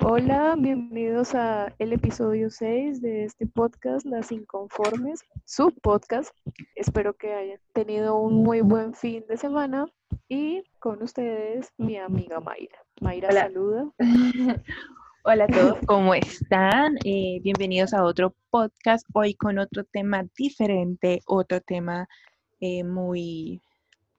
Hola, bienvenidos a el episodio 6 de este podcast, Las Inconformes, su podcast. Espero que hayan tenido un muy buen fin de semana y con ustedes mi amiga Mayra. Mayra, Hola. saluda. Hola a todos, ¿cómo están? Eh, bienvenidos a otro podcast, hoy con otro tema diferente, otro tema eh, muy,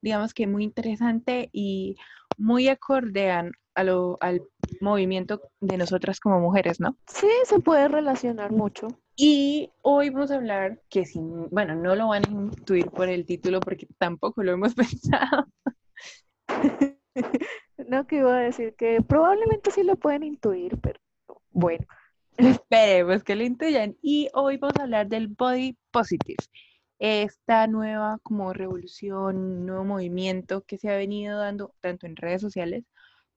digamos que muy interesante y muy acorde a, a lo- al movimiento de nosotras como mujeres, ¿no? Sí, se puede relacionar mucho. Y hoy vamos a hablar que si, bueno, no lo van a intuir por el título porque tampoco lo hemos pensado. No, que iba a decir que probablemente sí lo pueden intuir, pero bueno. Esperemos que lo intuyan. Y hoy vamos a hablar del body positive. Esta nueva como revolución, nuevo movimiento que se ha venido dando tanto en redes sociales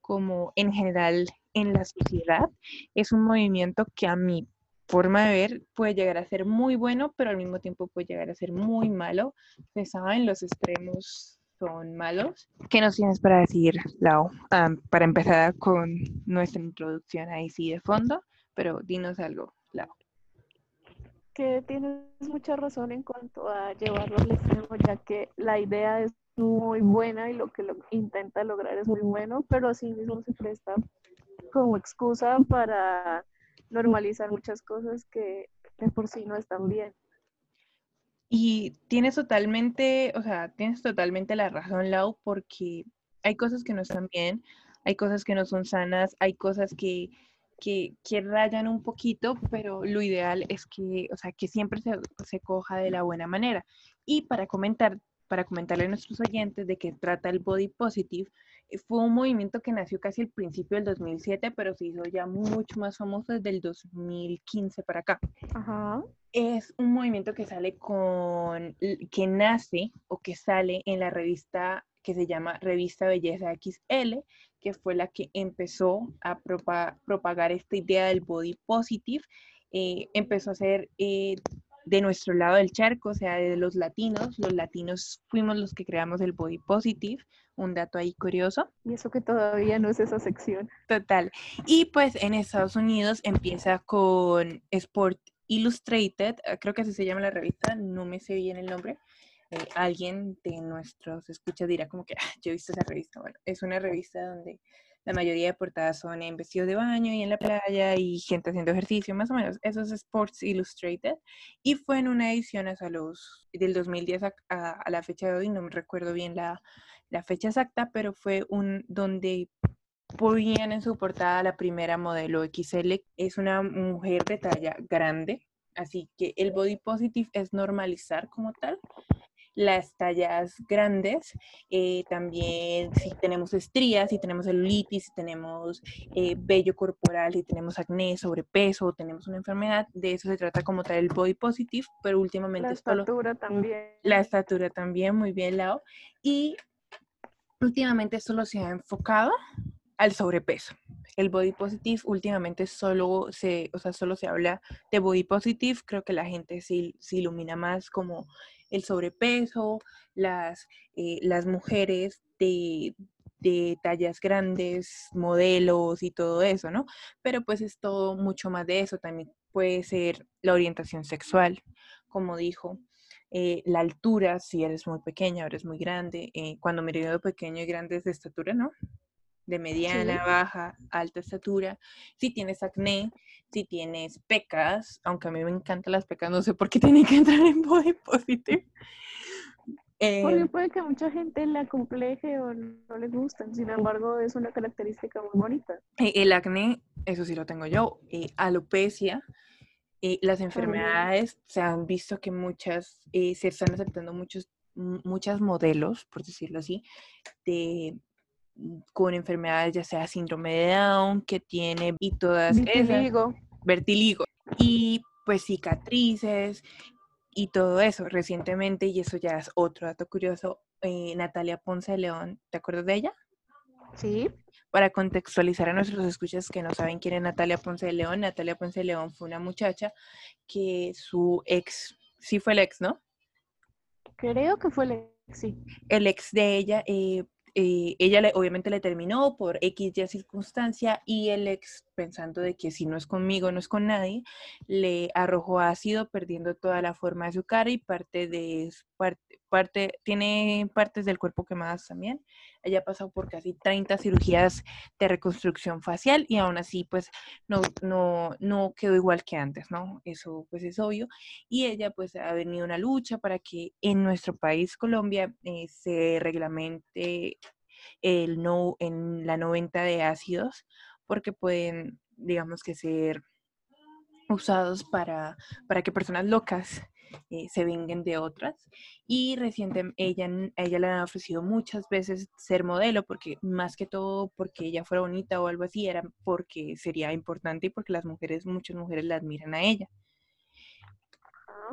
como en general en la sociedad. Es un movimiento que a mi forma de ver puede llegar a ser muy bueno, pero al mismo tiempo puede llegar a ser muy malo. Ustedes saben, los extremos son malos. ¿Qué nos tienes para decir, Lau? Ah, para empezar con nuestra introducción ahí sí de fondo, pero dinos algo, Lau. que tienes mucha razón en cuanto a llevarlo al extremo, ya que la idea es muy buena y lo que lo intenta lograr es muy bueno, pero así mismo se presta como excusa para normalizar muchas cosas que de por sí no están bien. Y tienes totalmente, o sea, tienes totalmente la razón, Lau, porque hay cosas que no están bien, hay cosas que no son sanas, hay cosas que, que, rayan un poquito, pero lo ideal es que, o sea, que siempre se, se coja de la buena manera. Y para comentar, para comentarle a nuestros oyentes de qué trata el Body Positive, fue un movimiento que nació casi al principio del 2007, pero se hizo ya mucho más famoso desde el 2015 para acá Ajá. es un movimiento que sale con, que nace o que sale en la revista que se llama Revista Belleza XL, que fue la que empezó a propa- propagar esta idea del body positive. Eh, empezó a ser eh, de nuestro lado del charco, o sea, de los latinos. Los latinos fuimos los que creamos el body positive, un dato ahí curioso. Y eso que todavía no es esa sección. Total. Y pues en Estados Unidos empieza con Sport Illustrated, eh, creo que así se llama la revista, no me sé bien el nombre. Eh, alguien de nuestros escuchas dirá como que, "Ah, yo he visto esa revista. Bueno, es una revista donde la mayoría de portadas son en vestidos de baño y en la playa y gente haciendo ejercicio, más o menos. Eso es Sports Illustrated. Y fue en una edición hasta los, del 2010 a, a- a la fecha de hoy, no me recuerdo bien la, la fecha exacta, pero fue un donde ponían en su portada la primera modelo XL. Es una mujer de talla grande, así que el body positive es normalizar como tal. Las tallas grandes, eh, también si tenemos estrías, si tenemos celulitis, si tenemos eh, vello corporal, si tenemos acné, sobrepeso, tenemos una enfermedad, de eso se trata como tal el body positive, pero últimamente La solo estatura también. la estatura también, muy bien, Lau. Y últimamente solo se ha enfocado al sobrepeso. El body positive últimamente solo se, o sea, solo se habla de body positive. Creo que la gente se, se ilumina más como el sobrepeso, las, eh, las mujeres de, de tallas grandes, modelos y todo eso, ¿no? Pero pues es todo mucho más de eso. También puede ser la orientación sexual, como dijo eh, la altura, si eres muy pequeña o eres muy grande. eh, cuando me digo pequeño y grande es de estatura, ¿no? De mediana, Sí. baja, alta estatura. Si tienes acné, si tienes pecas, aunque a mí me encantan las pecas, no sé por qué tienen que entrar en body positive. Porque Eh, puede que a mucha gente le acompleje o no le gustan, sin embargo es una característica muy bonita. eh, el acné, eso sí lo tengo yo. eh, alopecia, eh, las enfermedades, se han visto que muchas, eh, se están aceptando muchos, muchas modelos, por decirlo así, de, con enfermedades, ya sea síndrome de Down, que tiene y todas esas, Vitiligo. vertiligo, y pues cicatrices y todo eso recientemente, y eso ya es otro dato curioso, eh, Natalia Ponce de León, ¿te acuerdas de ella? Sí. Para contextualizar a nuestros escuchas que no saben quién es Natalia Ponce de León, Natalia Ponce de León fue una muchacha que su ex sí fue el ex, ¿no? Creo que fue el ex, sí. El ex de ella, eh, ella le, obviamente le terminó por X y circunstancia y el ex, pensando de que si no es conmigo, no es con nadie, le arrojó ácido, perdiendo toda la forma de su cara y parte de parte, parte tiene partes del cuerpo quemadas también. Ella ha pasado por casi 30 cirugías de reconstrucción facial y aún así pues no, no, no quedó igual que antes, ¿no? Eso pues es obvio. Y ella pues ha venido una lucha para que en nuestro país, Colombia, eh, se reglamente el no en la 90 de ácidos porque pueden, digamos que ser usados para, para que personas locas eh, se vengan de otras. Y recientemente ella, ella le han ofrecido muchas veces ser modelo, porque más que todo porque ella fuera bonita o algo así, era porque sería importante y porque las mujeres, muchas mujeres la admiran a ella.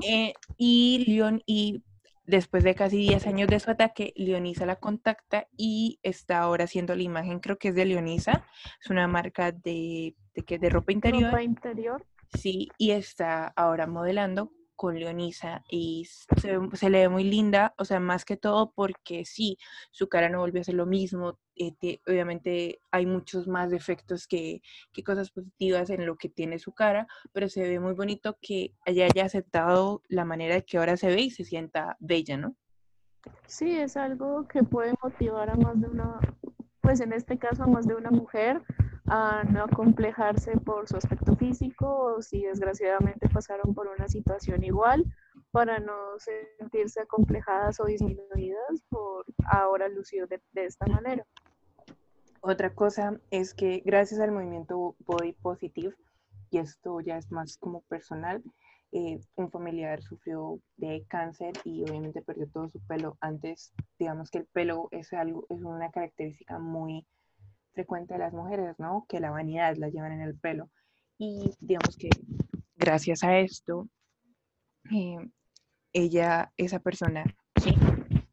Eh, y Leon, y después de casi 10 años de su ataque, Leonisa la contacta y está ahora haciendo la imagen, creo que es de Leonisa, es una marca de, de, de ropa interior. Ropa interior. Sí, y está ahora modelando con Leonisa y se, le ve muy linda, o sea, más que todo porque sí, su cara no volvió a ser lo mismo, eh, obviamente hay muchos más defectos que, cosas positivas en lo que tiene su cara, pero se ve muy bonito que ella haya aceptado la manera de que ahora se ve y se sienta bella, ¿no? Sí, es algo que puede motivar a más de una, pues en este caso a más de una mujer a no acomplejarse por su aspecto físico o si desgraciadamente pasaron por una situación igual para no sentirse acomplejadas o disminuidas por ahora lucir de, esta manera. Otra cosa es que gracias al movimiento Body Positive, y esto ya es más como personal, eh, un familiar sufrió de cáncer y obviamente perdió todo su pelo. Antes, digamos que el pelo es algo, es una característica muy frecuente de las mujeres, ¿no? Que la vanidad la llevan en el pelo. Y digamos que gracias a esto, eh, ella, esa persona, ¿sí?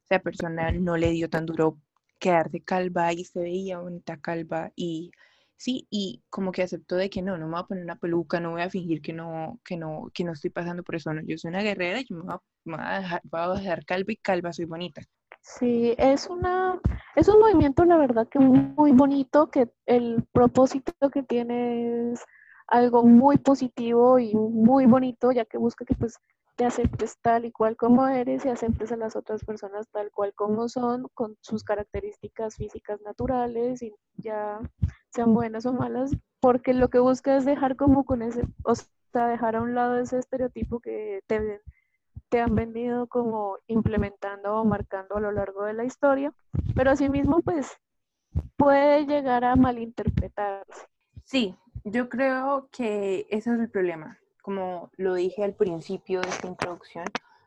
Esa persona no le dio tan duro quedarse calva y se veía bonita calva y sí, y como que aceptó de que no, no me voy a poner una peluca, no voy a fingir que no, que no, que no estoy pasando por eso, no, yo soy una guerrera yo me voy a, dejar, voy a dejar calva y calva soy bonita. Sí, es una, es un movimiento, la verdad, que muy bonito, que el propósito que tiene es algo muy positivo y muy bonito, ya que busca que pues te aceptes tal y cual como eres y aceptes a las otras personas tal cual como son, con sus características físicas naturales y ya sean buenas o malas, porque lo que busca es dejar como con ese, o sea, dejar a un lado ese estereotipo que te te han venido como implementando o marcando a lo largo de la historia, pero asimismo pues puede llegar a malinterpretarse. Sí, yo creo que ese es el problema. Como lo dije al principio de esta introducción,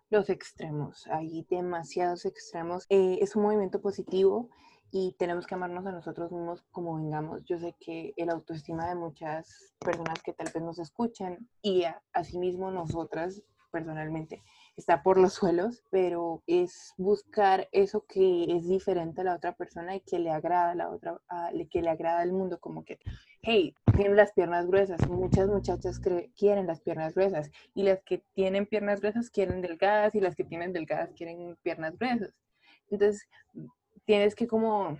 los extremos, hay demasiados extremos. Eh, es un movimiento positivo y tenemos que amarnos a nosotros mismos como vengamos. Yo sé que el autoestima de muchas personas que tal vez nos escuchan y asimismo nosotras personalmente está por los suelos, pero es buscar eso que es diferente a la otra persona y que le agrada a la otra, que le agrada al mundo, como que, hey, tienen las piernas gruesas, muchas muchachas quieren las piernas gruesas y las que tienen piernas gruesas quieren delgadas y las que tienen delgadas quieren piernas gruesas. Entonces, tienes que como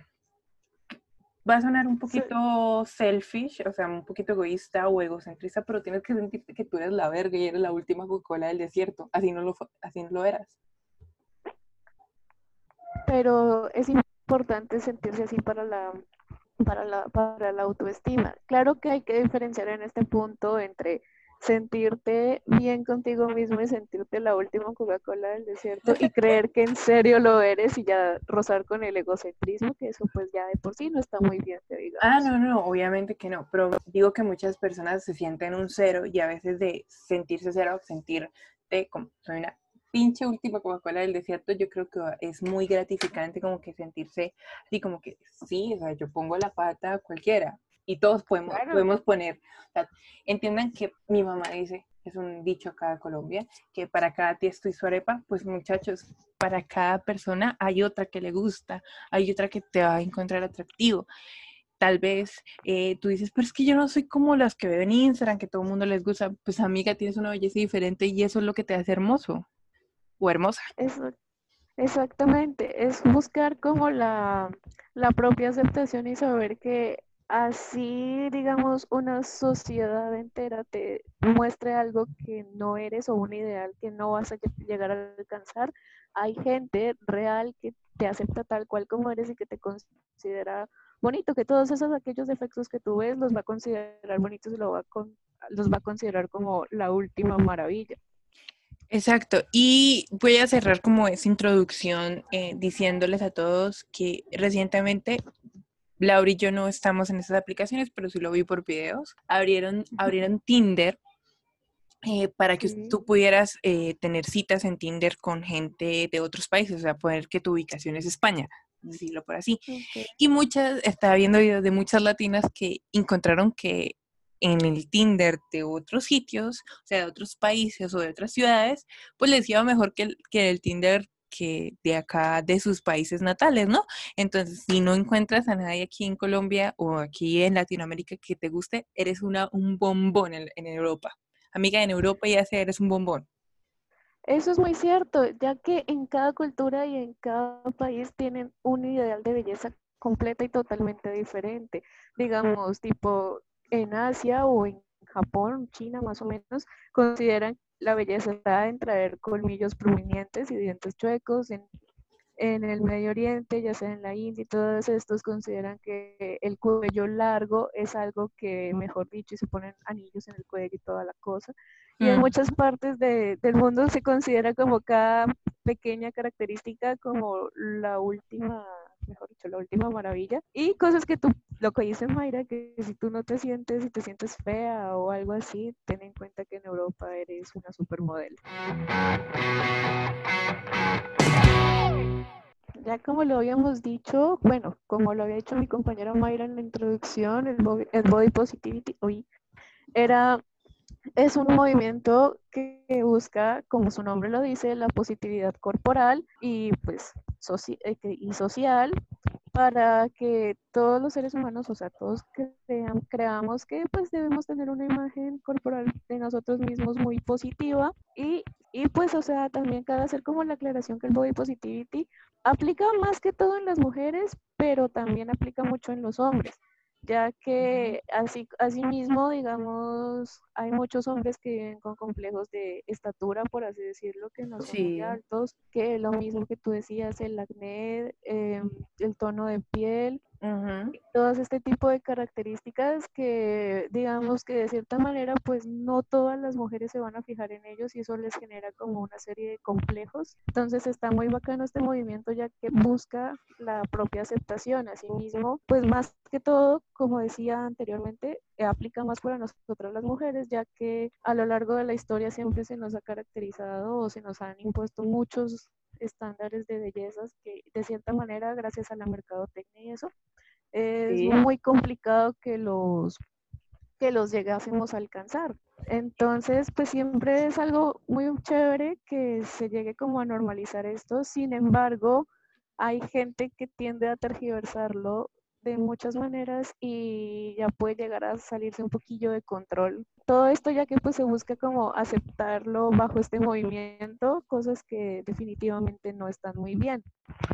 va a sonar un poquito selfish, o sea, un poquito egoísta o egocentrista, pero tienes que sentirte que tú eres la verga y eres la última Coca-Cola del desierto. Así no, lo, así no lo eras. Pero es importante sentirse así para la, para la, para la autoestima. Claro que hay que diferenciar en este punto entre sentirte bien contigo mismo y sentirte la última Coca-Cola del desierto y creer que en serio lo eres y ya rozar con el egocentrismo, que eso pues ya de por sí no está muy bien, te digo. Ah, no, no, obviamente que no, pero digo que muchas personas se sienten un cero y a veces de sentirse cero, sentirte como soy una pinche última Coca-Cola del desierto, yo creo que es muy gratificante como que sentirse así como que sí, o sea, yo pongo la pata a cualquiera, y todos podemos, podemos poner. entiendan que mi mamá dice, es un dicho acá en Colombia, que para cada tiesto y su arepa, pues muchachos, para cada persona hay otra que le gusta, hay otra que te va a encontrar atractivo. Tal vez eh, tú dices, pero es que yo no soy como las que ven en Instagram, que todo el mundo les gusta. Pues amiga, tienes una belleza diferente y eso es lo que te hace hermoso. o hermosa. Eso, exactamente, es buscar como la, la propia aceptación y saber que así, digamos, una sociedad entera te muestre algo que no eres o un ideal que no vas a llegar a alcanzar, hay gente real que te acepta tal cual como eres y que te considera bonito, que todos esos aquellos defectos que tú ves los va a considerar bonitos y lo va los va a considerar como la última maravilla. Exacto, y voy a cerrar como esa introducción eh, diciéndoles a todos que recientemente Laura y yo no estamos en esas aplicaciones, pero sí lo vi por videos. Abrieron, abrieron Tinder eh, para que tú pudieras eh, tener citas en Tinder con gente de otros países, o sea, poner que tu ubicación es España, decirlo por así. Y muchas, estaba viendo videos de muchas latinas que encontraron que en el Tinder de otros sitios, o sea, de otros países o de otras ciudades, pues les iba mejor que que el Tinder que de acá, de sus países natales, ¿no? Entonces, si no encuentras a nadie aquí en Colombia o aquí en Latinoamérica que te guste, eres una, un bombón en, Europa. Amiga, en Europa ya sea, eres un bombón. Eso es muy cierto, ya que en cada cultura y en cada país tienen un ideal de belleza completa y totalmente diferente. Digamos, tipo en Asia o en Japón, China más o menos, consideran la belleza está en traer colmillos prominentes y dientes chuecos. En, en el Medio Oriente, ya sea en la India, y todos estos consideran que el cuello largo es algo que, mejor dicho, y se ponen anillos en el cuello y toda la cosa. Y en mm. muchas partes de, del mundo se considera como cada pequeña característica como la última mejor dicho, la última maravilla. Y cosas que tú, lo que dice Mayra, que si tú no te sientes, si te sientes fea o algo así, ten en cuenta que en Europa eres una supermodelo. Ya como lo habíamos dicho, bueno, como lo había dicho mi compañera Mayra en la introducción, el body, el body positivity hoy era es un movimiento que busca, como su nombre lo dice, la positividad corporal y pues eh, y social para que todos los seres humanos, o sea, todos creamos que pues debemos tener una imagen corporal de nosotros mismos muy positiva y, y pues, o sea, también cabe hacer como la aclaración que el body positivity aplica más que todo en las mujeres, pero también aplica mucho en los hombres ya que así asimismo, digamos, hay muchos hombres que viven con complejos de estatura, por así decirlo, que no son muy altos, que lo mismo que tú decías, el acné, em, el tono de piel, Todas este tipo de características que digamos que de cierta manera pues no todas las mujeres se van a fijar en ellos y eso les genera como una serie de complejos. Entonces está muy bacano este movimiento ya que busca la propia aceptación. Asimismo, pues más que todo, como decía anteriormente, aplica más para nosotras las mujeres ya que a lo largo de la historia siempre se nos ha caracterizado o se nos han impuesto muchos estándares de bellezas que de cierta manera, gracias a la mercadotecnia y eso, es muy complicado que los que los llegásemos a alcanzar. Entonces, pues siempre es algo muy chévere que se llegue como a normalizar esto. Sin embargo, hay gente que tiende a tergiversarlo de muchas maneras y ya puede llegar a salirse un poquillo de control. Todo esto ya que pues se busca como aceptarlo bajo este movimiento, cosas que definitivamente no están muy bien.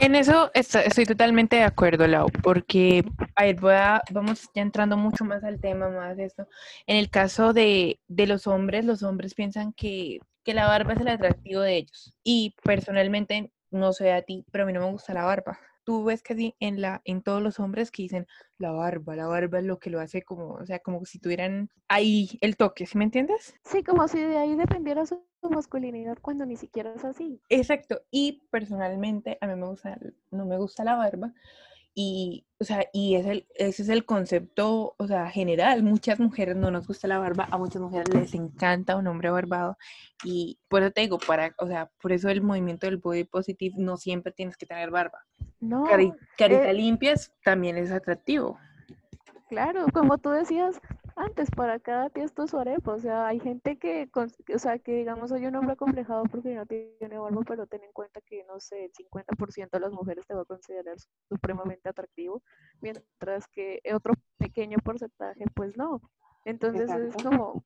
En eso estoy, totalmente de acuerdo, Lau, porque a ver, voy a, vamos ya entrando mucho más al tema, más esto. En el caso de, de los hombres, los hombres piensan que, que la barba es el atractivo de ellos. Y personalmente, no sé a ti, pero a mí no me gusta la barba tú ves casi en la en todos los hombres que dicen la barba, la barba es lo que lo hace como, o sea, como si tuvieran ahí el toque, ¿sí me entiendes? Sí, como si de ahí dependiera su masculinidad cuando ni siquiera es así. Exacto, y personalmente a mí me gusta no me gusta la barba y, o sea, y es el, ese es el concepto, o sea, general. Muchas mujeres no nos gusta la barba, a muchas mujeres les encanta un hombre barbado. Y por eso te digo, para, o sea, por eso el movimiento del body positive no siempre tienes que tener barba. No. carita eh limpias también es atractivo. Claro, como tú decías, antes para cada tiesto su arepa, o sea, hay gente que, o sea, que digamos, soy un hombre acomplejado porque no tiene barba, pero ten en cuenta que, no sé, el 50% de las mujeres te va a considerar supremamente atractivo, mientras que otro pequeño porcentaje, pues no. Entonces es como,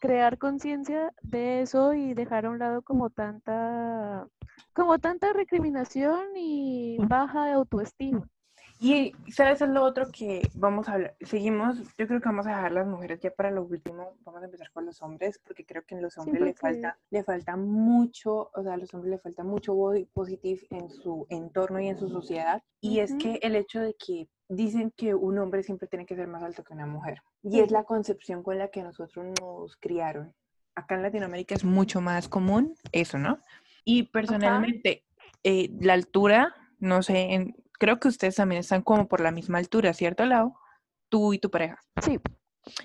crear conciencia de eso y dejar a un lado como tanta, como tanta recriminación y baja de autoestima. Y sabes es lo otro que vamos a hablar. Seguimos, yo creo que vamos a dejar las mujeres ya para lo último. Vamos a empezar con los hombres, porque creo que en los hombres le falta, le falta mucho, o sea, a los hombres le falta mucho body positive en su entorno y en su sociedad. Y es que el hecho de que dicen que un hombre siempre tiene que ser más alto que una mujer. Y es la concepción con la que nosotros nos criaron. Acá en Latinoamérica es mucho más común eso, ¿no? Y personalmente, eh, la altura, no sé, en, creo que ustedes también están como por la misma altura, ¿cierto, Lau? Tú y tu pareja. Sí.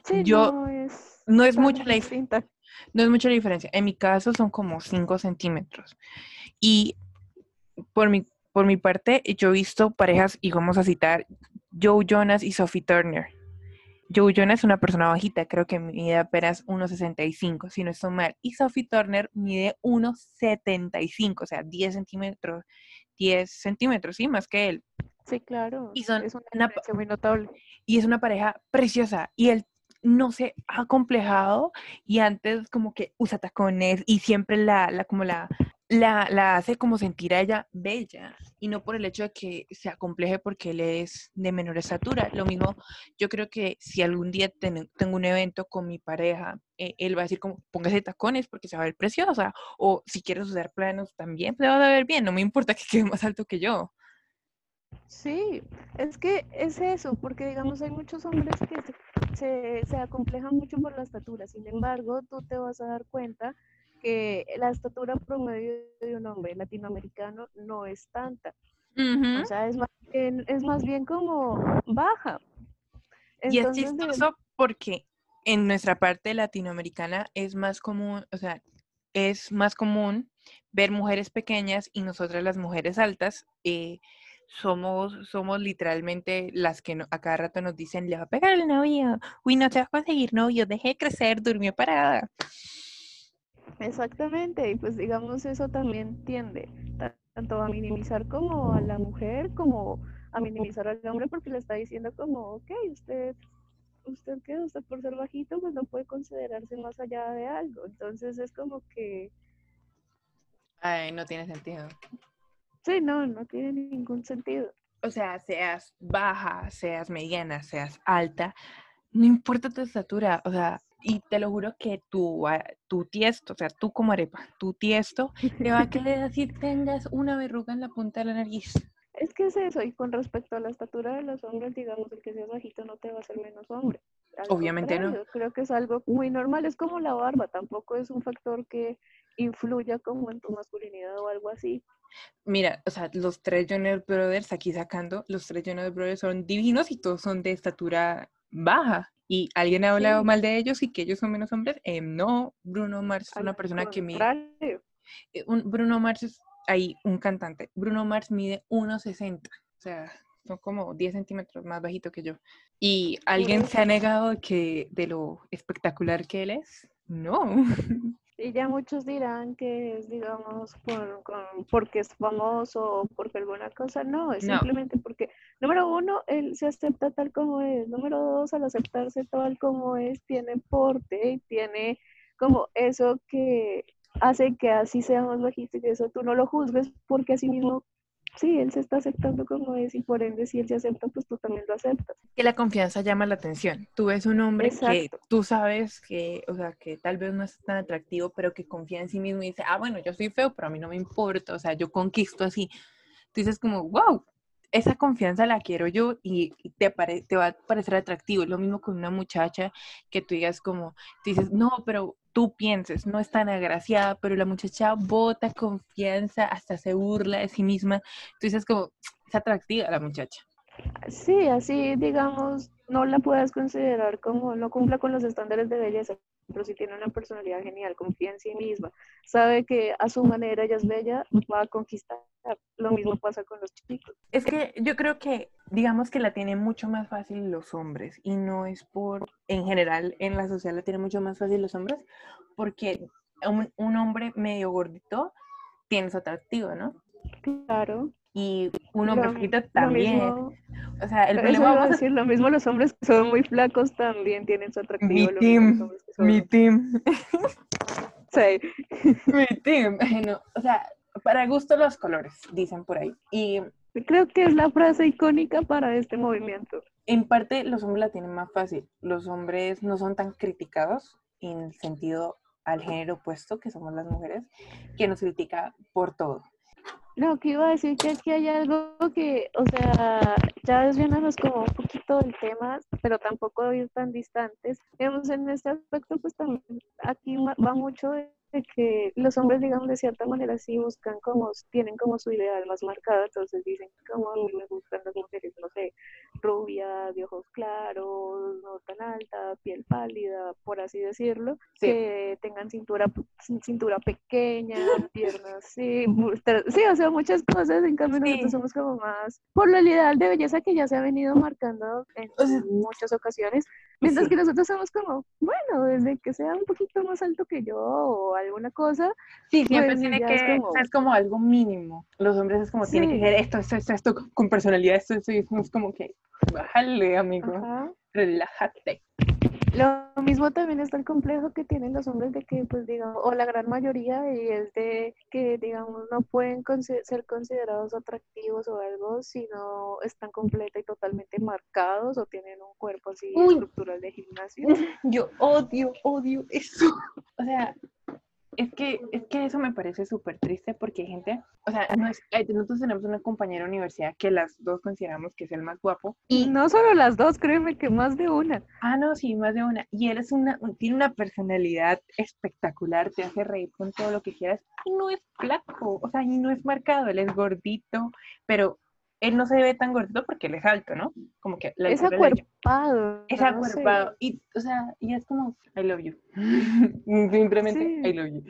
sí Yo, no es, no es mucha la diferencia. No es mucha la diferencia. En mi caso son como 5 centímetros. Y por mi, por mi parte, yo he visto parejas, y vamos a citar Joe Jonas y Sophie Turner. Joe Jonas es una persona bajita, creo que mide apenas 1,65, si no estoy mal. Y Sophie Turner mide 1,75, o sea, 10 centímetros 10 centímetros, sí, más que él. Sí, claro. Y son es una, muy notable. Y es una pareja preciosa. Y él no se ha complejado y antes como que usa tacones y siempre la, la como la, la, la, hace como sentir a ella bella y no por el hecho de que se acompleje porque él es de menor estatura. Lo mismo, yo creo que si algún día tengo un evento con mi pareja, eh, él va a decir como, póngase tacones porque se va a ver preciosa, o si quieres usar planos también, se va a ver bien, no me importa que quede más alto que yo. Sí, es que es eso, porque digamos hay muchos hombres que se, se acomplejan mucho por la estatura, sin embargo, tú te vas a dar cuenta que la estatura promedio de un hombre latinoamericano no es tanta. O sea, es más, bien, es más bien como baja. y es chistoso porque en nuestra parte latinoamericana es más común, o sea, es más común ver mujeres pequeñas y nosotras las mujeres altas eh, somos, somos literalmente las que a cada rato nos dicen, le va a pegar el novio, uy, no te va a conseguir novio, deje de crecer, durmió parada. Exactamente, y pues digamos eso también tiende tanto a minimizar como a la mujer como a minimizar al hombre porque le está diciendo como, ok, usted, usted qué, usted por ser bajito pues no puede considerarse más allá de algo, entonces es como que... Ay, no tiene sentido. Sí, no, no tiene ningún sentido. O sea, seas baja, seas mediana, seas alta, no importa tu estatura, o sea, y te lo juro que tu, ah, tu tiesto, o sea, tú como arepa, tu tiesto, te va a querer decir tengas una verruga en la punta de la nariz. Es que es eso, y con respecto a la estatura de los hombres, digamos, el que sea bajito no te va a hacer menos hombre. Obviamente no. Creo que es algo muy normal, es como la barba, tampoco es un factor que influya como en tu masculinidad o algo así. Mira, o sea, los tres Jonas Brothers, aquí sacando, los tres Jonas Brothers son divinos y todos son de estatura baja y alguien ha hablado mal de ellos y que ellos son menos hombres. Eh, no, Bruno Mars es una persona que mide. Eh, Bruno Mars es ahí un cantante. Bruno Mars mide 1,60. O sea, son como 10 centímetros más bajito que yo. ¿Y alguien se ha negado que de lo espectacular que él es? No. Y ya muchos dirán que es, digamos, por, porque es famoso o porque alguna cosa. No, es simplemente porque, número uno, él se acepta tal como es. Número dos, al aceptarse tal como es, tiene porte y tiene como eso que hace que así sea más bajito y que eso tú no lo juzgues porque así mismo sí, él se está aceptando como es y por ende si él se acepta, pues tú también lo aceptas. Que la confianza llama la atención. Tú ves un hombre que tú sabes que, o sea, que tal vez no es tan atractivo, pero que confía en sí mismo y dice, ah, bueno, yo soy feo, pero a mí no me importa, o sea, yo conquisto así. Tú dices como, wow, esa confianza la quiero yo y te, te va a parecer atractivo. Lo mismo con una muchacha que tú digas como, tú dices, no, pero tú pienses, no es tan agraciada, pero la muchacha bota confianza, hasta se burla de sí misma. Tú dices como, es atractiva la muchacha. Sí, así digamos, no la puedas considerar como no cumpla con los estándares de belleza, pero si tiene una personalidad genial, confía en sí misma, sabe que a su manera ella es bella, va a conquistar. Lo mismo pasa con los chicos. Es que yo creo que, digamos que la tienen mucho más fácil los hombres y no es por, en general, en la sociedad la tienen mucho más fácil los hombres porque un, un hombre medio gordito tiene su atractivo, ¿no? Claro. Y un hombre Lo- también. mismo- o sea, el problema vamos a- decir, lo mismo los hombres que son muy flacos también tienen su atractivo. Mi team, son- mi team, Sí. mi team. No, o sea, para gusto los colores, dicen por ahí. Y Creo que es la frase icónica para este movimiento. en parte los hombres la tienen más fácil. Los hombres no son tan criticados en el sentido al género opuesto, que somos las mujeres, que nos critica por todo. No, que iba a decir que aquí hay algo que, o sea, ya desviándonos como un poquito del tema, pero tampoco ir tan distantes. Digamos, en este aspecto, pues también aquí va mucho de que los hombres, digamos, de cierta manera sí buscan como, tienen como su ideal más marcado, entonces dicen como me gustan las mujeres, no sé, rubia, de ojos claros, no tan alta, piel pálida, por así decirlo, Sí. que tengan cintura, cin- cintura pequeña, piernas, sí, sí, o sea, muchas cosas, en cambio Sí. nosotros somos como más por el ideal de belleza que ya se ha venido marcando en muchas ocasiones, mientras sí. que nosotros somos como, bueno, desde que sea un poquito más alto que yo o alguna cosa, Sí, siempre Pues, tiene que, es como- es como algo mínimo. Los hombres es como, tiene que ser esto, esto, esto, esto, con personalidad, esto, esto, y es como que, bájale, amigo, ajá. relájate. Lo mismo también está el complejo que tienen los hombres de que, pues, digamos, o la gran mayoría, y es de que, digamos, no pueden ser considerados atractivos o algo si no están completa y totalmente marcados o tienen un cuerpo así Uy. estructural de gimnasio. Yo odio, odio eso. O sea, es que, es que eso me parece súper triste porque hay gente, o sea, no es- nosotros tenemos una compañera de universidad que las dos consideramos que es el más guapo. Y no solo las dos, créeme que más de una. Ah, no, sí, más de una. Y él es una, un- tiene una personalidad espectacular, te hace reír con todo lo que quieras. Y no es flaco, o sea, y no es marcado, él es gordito, pero él no se ve tan gordito porque él es alto, ¿no? Como que la Es acuerpado. Es no sé. acuerpado. Y, o sea, y es como, I love you. Simplemente, Sí. I love you.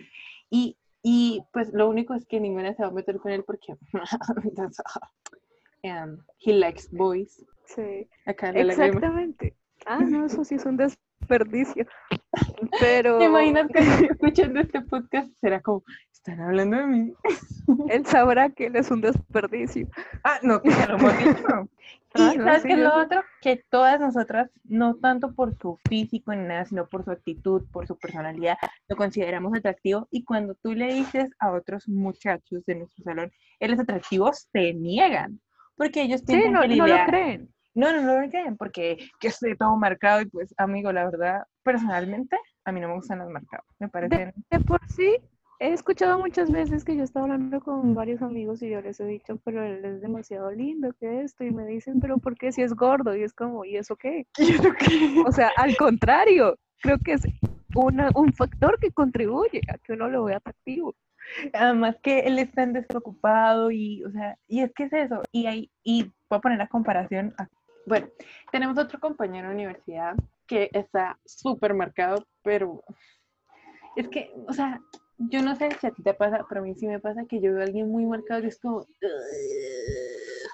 Y, y pues lo único es que ninguna se va a meter con él porque um, he likes boys. Sí, Acá la lágrima. exactamente. Ah, no, eso sí es un desperdicio. Pero ¿Te imaginas que escuchando este podcast será como, están hablando de mí? él sabrá que él es un desperdicio. Ah, no, que ya lo hemos dicho. Y Ah, no, ¿sabes sí, qué es yo lo otro? Que todas nosotras, no tanto por su físico ni nada, sino por su actitud, por su personalidad, lo consideramos atractivo. Y cuando tú le dices a otros muchachos de nuestro salón, él es atractivo, se niegan. Porque ellos Sí, piensan no, que la no lo creen. No, no, no lo creen, porque que esté todo marcado. Y pues, amigo, la verdad, personalmente, a mí no me gustan los marcados. Me parecen. De por sí, he escuchado muchas veces que yo estaba hablando con varios amigos y yo les he dicho, pero él es demasiado lindo, que esto, y me dicen, pero ¿por qué si es gordo? Y es como, ¿y eso qué? O sea, al contrario, creo que es una, un factor que contribuye a que uno lo vea atractivo. Además que él es tan despreocupado y, o sea, y es que es eso. Y ahí, y voy a poner la comparación. a- Bueno, tenemos otro compañero de universidad que está súper marcado, pero es que, o sea, yo no sé si a ti te pasa, pero a mí sí me pasa que yo veo a alguien muy marcado y es como,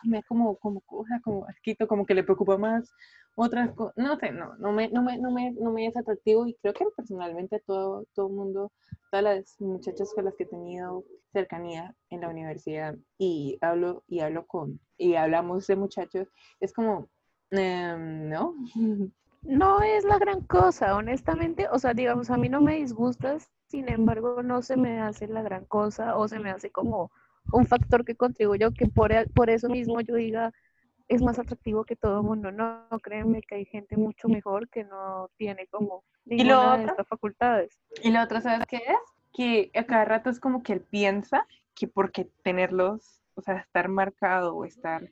me como, como, o como asquito, como que le preocupa más otras cosas, no sé, no, no me, no me, no me, no me es atractivo y creo que personalmente todo, todo mundo, todas las muchachas con las que he tenido cercanía en la universidad y hablo, y hablo con, y hablamos de muchachos, es como, em, ¿no? No es la gran cosa, honestamente, o sea, digamos, a mí no me disgusta, sin embargo, no se me hace la gran cosa o se me hace como un factor que contribuyó que por, por eso mismo yo diga es más atractivo que todo el mundo. No, no, créanme que hay gente mucho mejor que no tiene como lo ninguna de otro? estas facultades. Y la otra, ¿sabes qué es? Que a cada rato es como que él piensa que porque tenerlos, o sea, estar marcado o estar,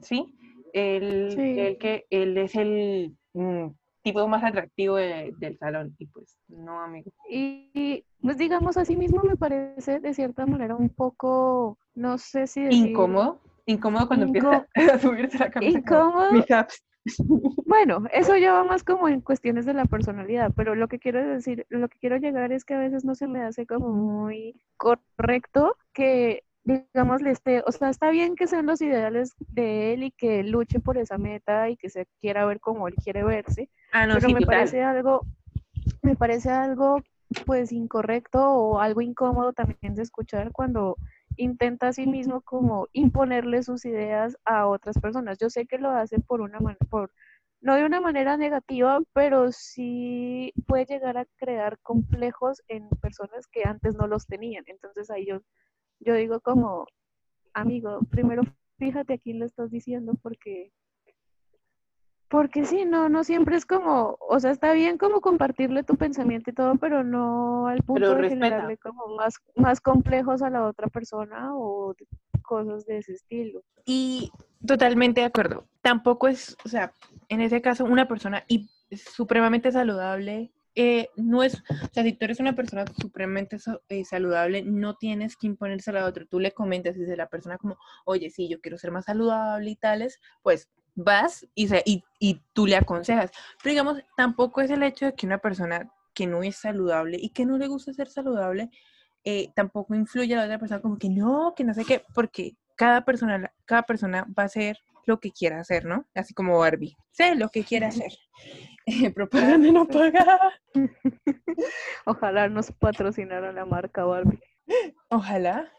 ¿sí? Él, Sí. él que él es el mm, tipo más atractivo de- del salón. Y pues, no, amigo. Y, y, pues digamos, así mismo me parece de cierta manera un poco, no sé si decir, Incómodo. Incómodo cuando empieza a subirse la camisa. Incómodo. Mis. Bueno, eso ya va más como en cuestiones de la personalidad, pero lo que quiero decir, lo que quiero llegar es que a veces no se me hace como muy correcto que, digamos, le esté, o sea, está bien que sean los ideales de él y que luche por esa meta y que se quiera ver como él quiere verse, Ah, no, pero sí, me total. parece algo, me parece algo pues incorrecto o algo incómodo también de escuchar cuando intenta a sí mismo como imponerle sus ideas a otras personas. Yo sé que lo hace por una por no de una manera negativa, pero sí puede llegar a crear complejos en personas que antes no los tenían. Entonces ahí yo, yo digo como, amigo, primero fíjate a quién le estás diciendo porque porque sí, no, no siempre es como, o sea, está bien como compartirle tu pensamiento y todo, pero no al punto de generarle como más, más complejos a la otra persona o cosas de ese estilo. Y totalmente de acuerdo. Tampoco es, o sea, en ese caso, una persona y supremamente saludable. Eh, no es, o sea, si tú eres una persona supremamente eh, saludable, no tienes que imponerse a la otra. Tú le comentas y la persona como, oye, sí, yo quiero ser más saludable y tales, pues vas y, y, y tú le aconsejas. Pero digamos, tampoco es el hecho de que una persona que no es saludable y que no le gusta ser saludable, eh, tampoco influye a la otra persona como que no, que no sé qué, porque cada persona, cada persona va a hacer lo que quiera hacer, ¿no? Así como Barbie. Sé lo que quiera hacer. Eh, propaganda no paga. Ojalá nos patrocinara la marca Barbie. Ojalá.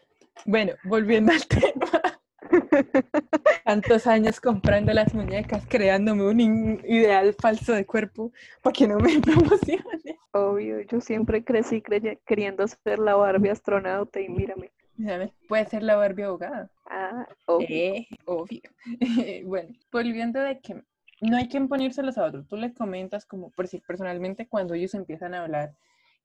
Bueno, volviendo al tema. Tantos años comprando las muñecas, creándome un ideal falso de cuerpo para que no me promocione. Obvio, yo siempre crecí queriendo ser la Barbie astronauta y mírame. Puede ser la Barbie abogada. Ah, obvio. Eh, obvio. bueno, volviendo de que no hay que imponérselos a otros. Tú les comentas como, por si personalmente, cuando ellos empiezan a hablar,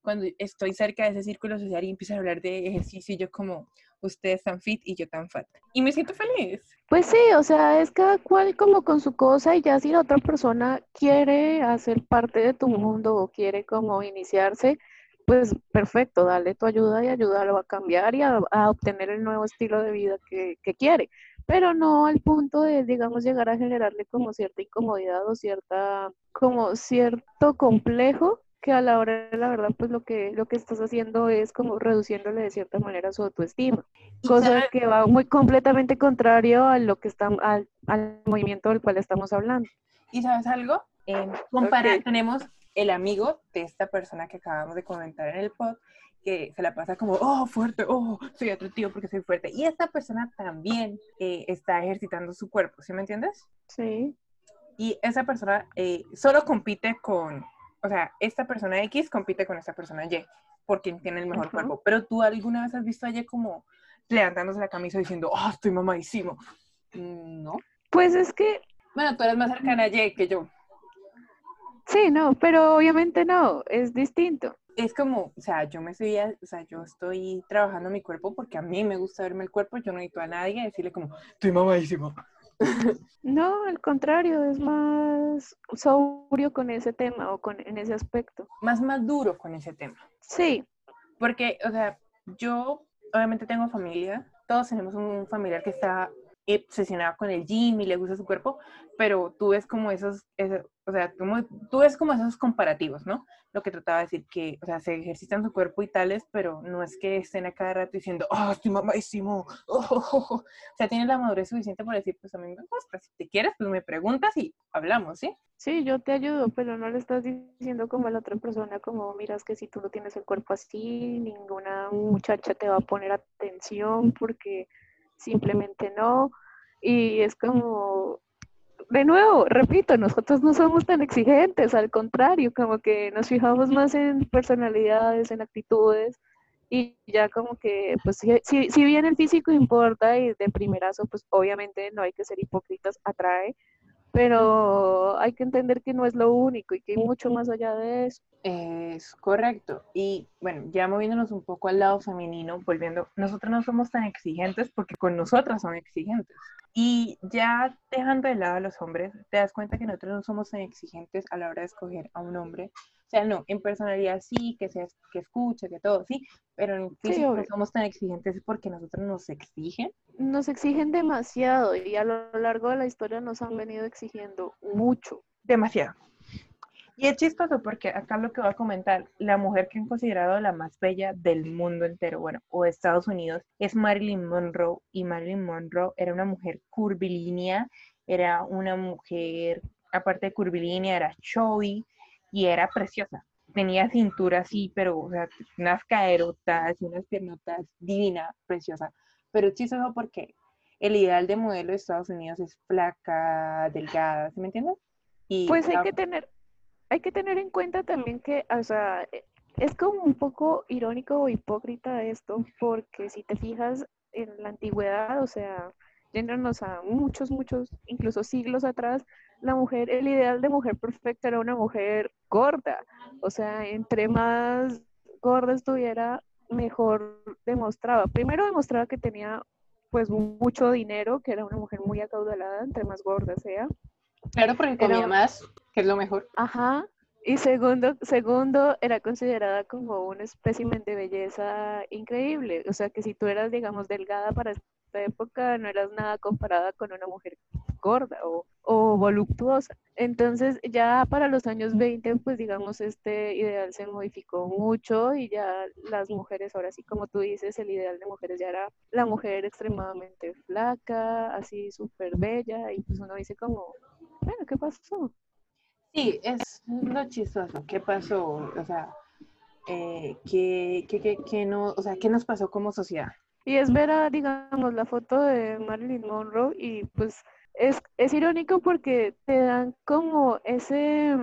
cuando estoy cerca de ese círculo social y empiezan a hablar de ejercicio, yo como, ustedes tan fit y yo tan fat. Y me siento feliz. Pues sí, o sea, es cada cual como con su cosa y ya si la otra persona quiere hacer parte de tu mundo o quiere como iniciarse, pues perfecto, dale tu ayuda y ayúdalo a cambiar y a, obtener el nuevo estilo de vida que, quiere, pero no al punto de, digamos, llegar a generarle como cierta incomodidad o cierta, como cierto complejo que a la hora de la verdad, pues lo que, lo que estás haciendo es como reduciéndole de cierta manera su autoestima, cosa que va muy completamente contrario a lo que está, al, al movimiento del cual estamos hablando. ¿Y sabes algo? Eh, tenemos el amigo de esta persona que acabamos de comentar en el pod, que se la pasa como, oh, fuerte, oh, soy atractivo porque soy fuerte. Y esta persona también eh, está ejercitando su cuerpo, ¿sí me entiendes? Sí. Y esa persona eh, solo compite con o sea, esta persona X compite con esta persona Y, por quien tiene el mejor cuerpo. Pero tú alguna vez has visto a Y como levantándose la camisa diciendo, oh, estoy mamadísimo. Mm, ¿No? Pues es que... Bueno, tú eres más cercana a Y que yo. Sí, no, pero obviamente no, es distinto. Es como, o sea, yo me estoy, o sea, yo estoy trabajando mi cuerpo porque a mí me gusta verme el cuerpo, yo no necesito a nadie decirle como, estoy mamadísimo. No, al contrario, es más sobrio con ese tema o con, en ese aspecto. Más maduro con ese tema. Sí. Porque, o sea, yo obviamente tengo familia, todos tenemos un familiar que está obsesionado con el gym y le gusta su cuerpo, pero tú ves como esos, o sea, tú, ves como esos comparativos, ¿no? Lo que trataba de decir que, o sea, se ejercitan su cuerpo y tales, pero no es que estén a cada rato diciendo, oh, estoy mamadísimo, o sea, tienes la madurez suficiente para decir, pues a mí me gusta, si te quieres, pues me preguntas y hablamos, ¿sí? Sí, yo te ayudo, pero no le estás diciendo como a la otra persona, como miras que si tú no tienes el cuerpo así, ninguna muchacha te va a poner atención porque simplemente no. Y es como, de nuevo, repito, nosotros no somos tan exigentes, al contrario, como que nos fijamos más en personalidades, en actitudes, y ya como que, pues si, si bien el físico importa y de primerazo, pues obviamente no hay que ser hipócritas, atrae, pero hay que entender que no es lo único y que hay mucho más allá de eso. Es correcto. Y bueno, ya moviéndonos un poco al lado femenino, volviendo, nosotros no somos tan exigentes porque con nosotras son exigentes. Y ya dejando de lado a los hombres, te das cuenta que nosotros no somos tan exigentes a la hora de escoger a un hombre. O sea, no, en personalidad sí, que, sea, que escuche, que todo, sí, pero en físico no somos tan exigentes porque nosotros nos exigen. Nos exigen demasiado y a lo largo de la historia nos han venido exigiendo mucho. Demasiado. Y es chistoso porque acá lo que voy a comentar, la mujer que han considerado la más bella del mundo entero, bueno, o de Estados Unidos, es Marilyn Monroe. Y Marilyn Monroe era una mujer curvilínea, era una mujer, aparte de curvilínea, era showy y era preciosa. Tenía cintura así, pero, o sea, unas caderotas y unas piernotas divina, preciosa. pero es chistoso porque el ideal de modelo de Estados Unidos es flaca, delgada, ¿sí me entiendes? Y pues hay que tener, hay que tener en cuenta también que, o sea, e, es como un poco irónico o hipócrita esto, porque si te fijas en la antigüedad, o sea, yéndonos a muchos, muchos, incluso siglos atrás, la mujer, el ideal de mujer perfecta era una mujer gorda. O sea, entre más gorda estuviera, mejor demostraba. Primero demostraba que tenía pues mucho dinero, que era una mujer muy acaudalada, entre más gorda sea. Claro, porque comía más, que es lo mejor. Ajá. Y segundo, segundo, era considerada como un espécimen de belleza increíble. O sea, que si tú eras, digamos, delgada para esta época, no eras nada comparada con una mujer gorda o, o, voluptuosa. Entonces ya para los años 20, pues digamos, este ideal se modificó mucho y ya las mujeres, ahora sí como tú dices, el ideal de mujeres ya era la mujer extremadamente flaca, así súper bella y pues uno dice como, bueno, ¿qué pasó? Sí, es lo chistoso, ¿qué pasó? O sea, eh, ¿qué, qué, qué, no, o sea, ¿qué nos pasó como sociedad? Y es ver, a, digamos, la foto de Marilyn Monroe y pues es, es irónico porque te dan como ese,